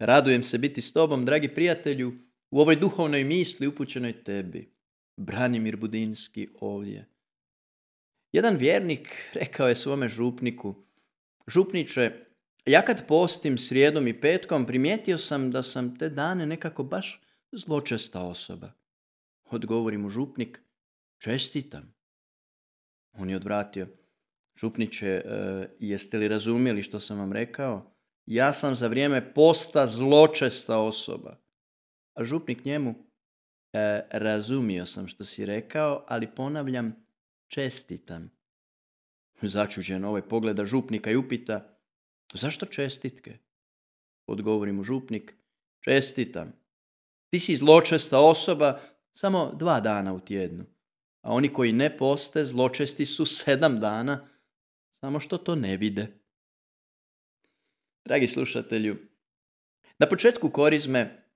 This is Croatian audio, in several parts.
Radujem se biti s tobom, dragi prijatelju, u ovoj duhovnoj misli upućenoj tebi. Branimir Budinski ovdje. Jedan vjernik rekao je svome župniku, župniče, ja kad postim srijedom i petkom, primijetio sam da sam te dane nekako baš zločesta osoba. Odgovori mu župnik, čestitam. On je odvratio, župniče, e, jeste li razumjeli što sam vam rekao? Ja sam za vrijeme posta zločesta osoba. A župnik njemu, e, razumio sam što si rekao, ali ponavljam, čestitam. Začuđen ovaj pogleda župnika i upita, zašto čestitke? Odgovori mu župnik, čestitam. Ti si zločesta osoba samo dva dana u tjednu, a oni koji ne poste zločesti su sedam dana, samo što to ne vide. Dragi slušatelju, na početku korizme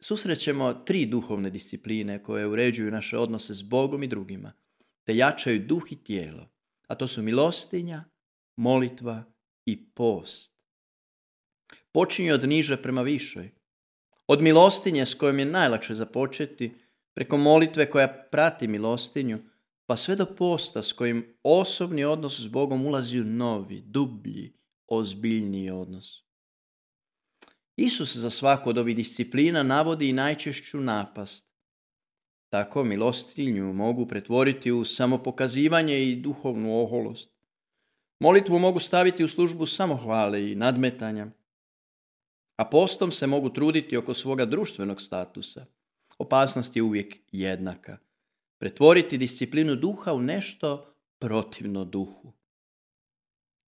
susrećemo tri duhovne discipline koje uređuju naše odnose s Bogom i drugima, te jačaju duh i tijelo, a to su milostinja, molitva i post. Počinje od niže prema višoj. Od milostinje s kojom je najlakše započeti, preko molitve koja prati milostinju, pa sve do posta s kojim osobni odnos s Bogom ulazi u novi, dublji, ozbiljniji odnos. Isus za svaku od ovih disciplina navodi i najčešću napast. Tako milostinju mogu pretvoriti u samopokazivanje i duhovnu oholost. Molitvu mogu staviti u službu samohvale i nadmetanja. A postom se mogu truditi oko svoga društvenog statusa. Opasnost je uvijek jednaka. Pretvoriti disciplinu duha u nešto protivno duhu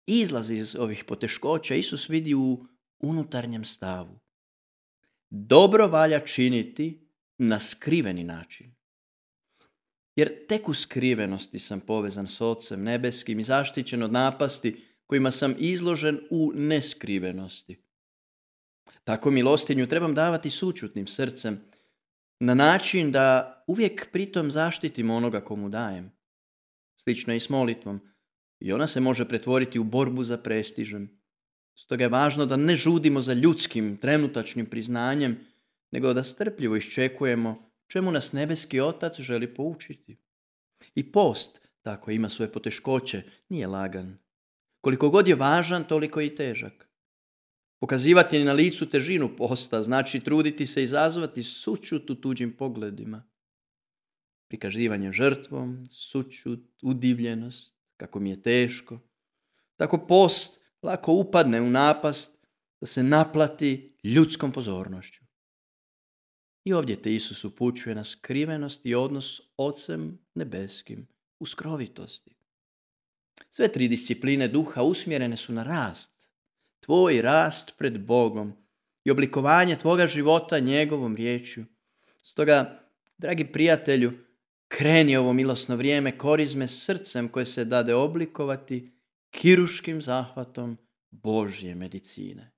izlazi iz ovih poteškoća Isus vidi u unutarnjem stavu. Dobro valja činiti na skriveni način. Jer tek u skrivenosti sam povezan s Otcem nebeskim i zaštićen od napasti kojima sam izložen u neskrivenosti. Tako milostinju trebam davati sučutnim srcem, na način da uvijek pritom zaštitim onoga komu dajem. Slično je i s molitvom i ona se može pretvoriti u borbu za prestižem. Stoga je važno da ne žudimo za ljudskim, trenutačnim priznanjem, nego da strpljivo iščekujemo čemu nas nebeski otac želi poučiti. I post, tako ima svoje poteškoće, nije lagan. Koliko god je važan, toliko i težak. Pokazivati na licu težinu posta znači truditi se izazvati sućut u tuđim pogledima. Prikazivanje žrtvom, sućut, udivljenost, kako mi je teško. Tako post lako upadne u napast da se naplati ljudskom pozornošću. I ovdje te Isus upućuje na skrivenost i odnos s Ocem nebeskim u skrovitosti. Sve tri discipline duha usmjerene su na rast. Tvoj rast pred Bogom i oblikovanje tvoga života njegovom riječju. Stoga, dragi prijatelju, Kreni ovo milosno vrijeme korizme srcem koje se dade oblikovati kiruškim zahvatom Božje medicine.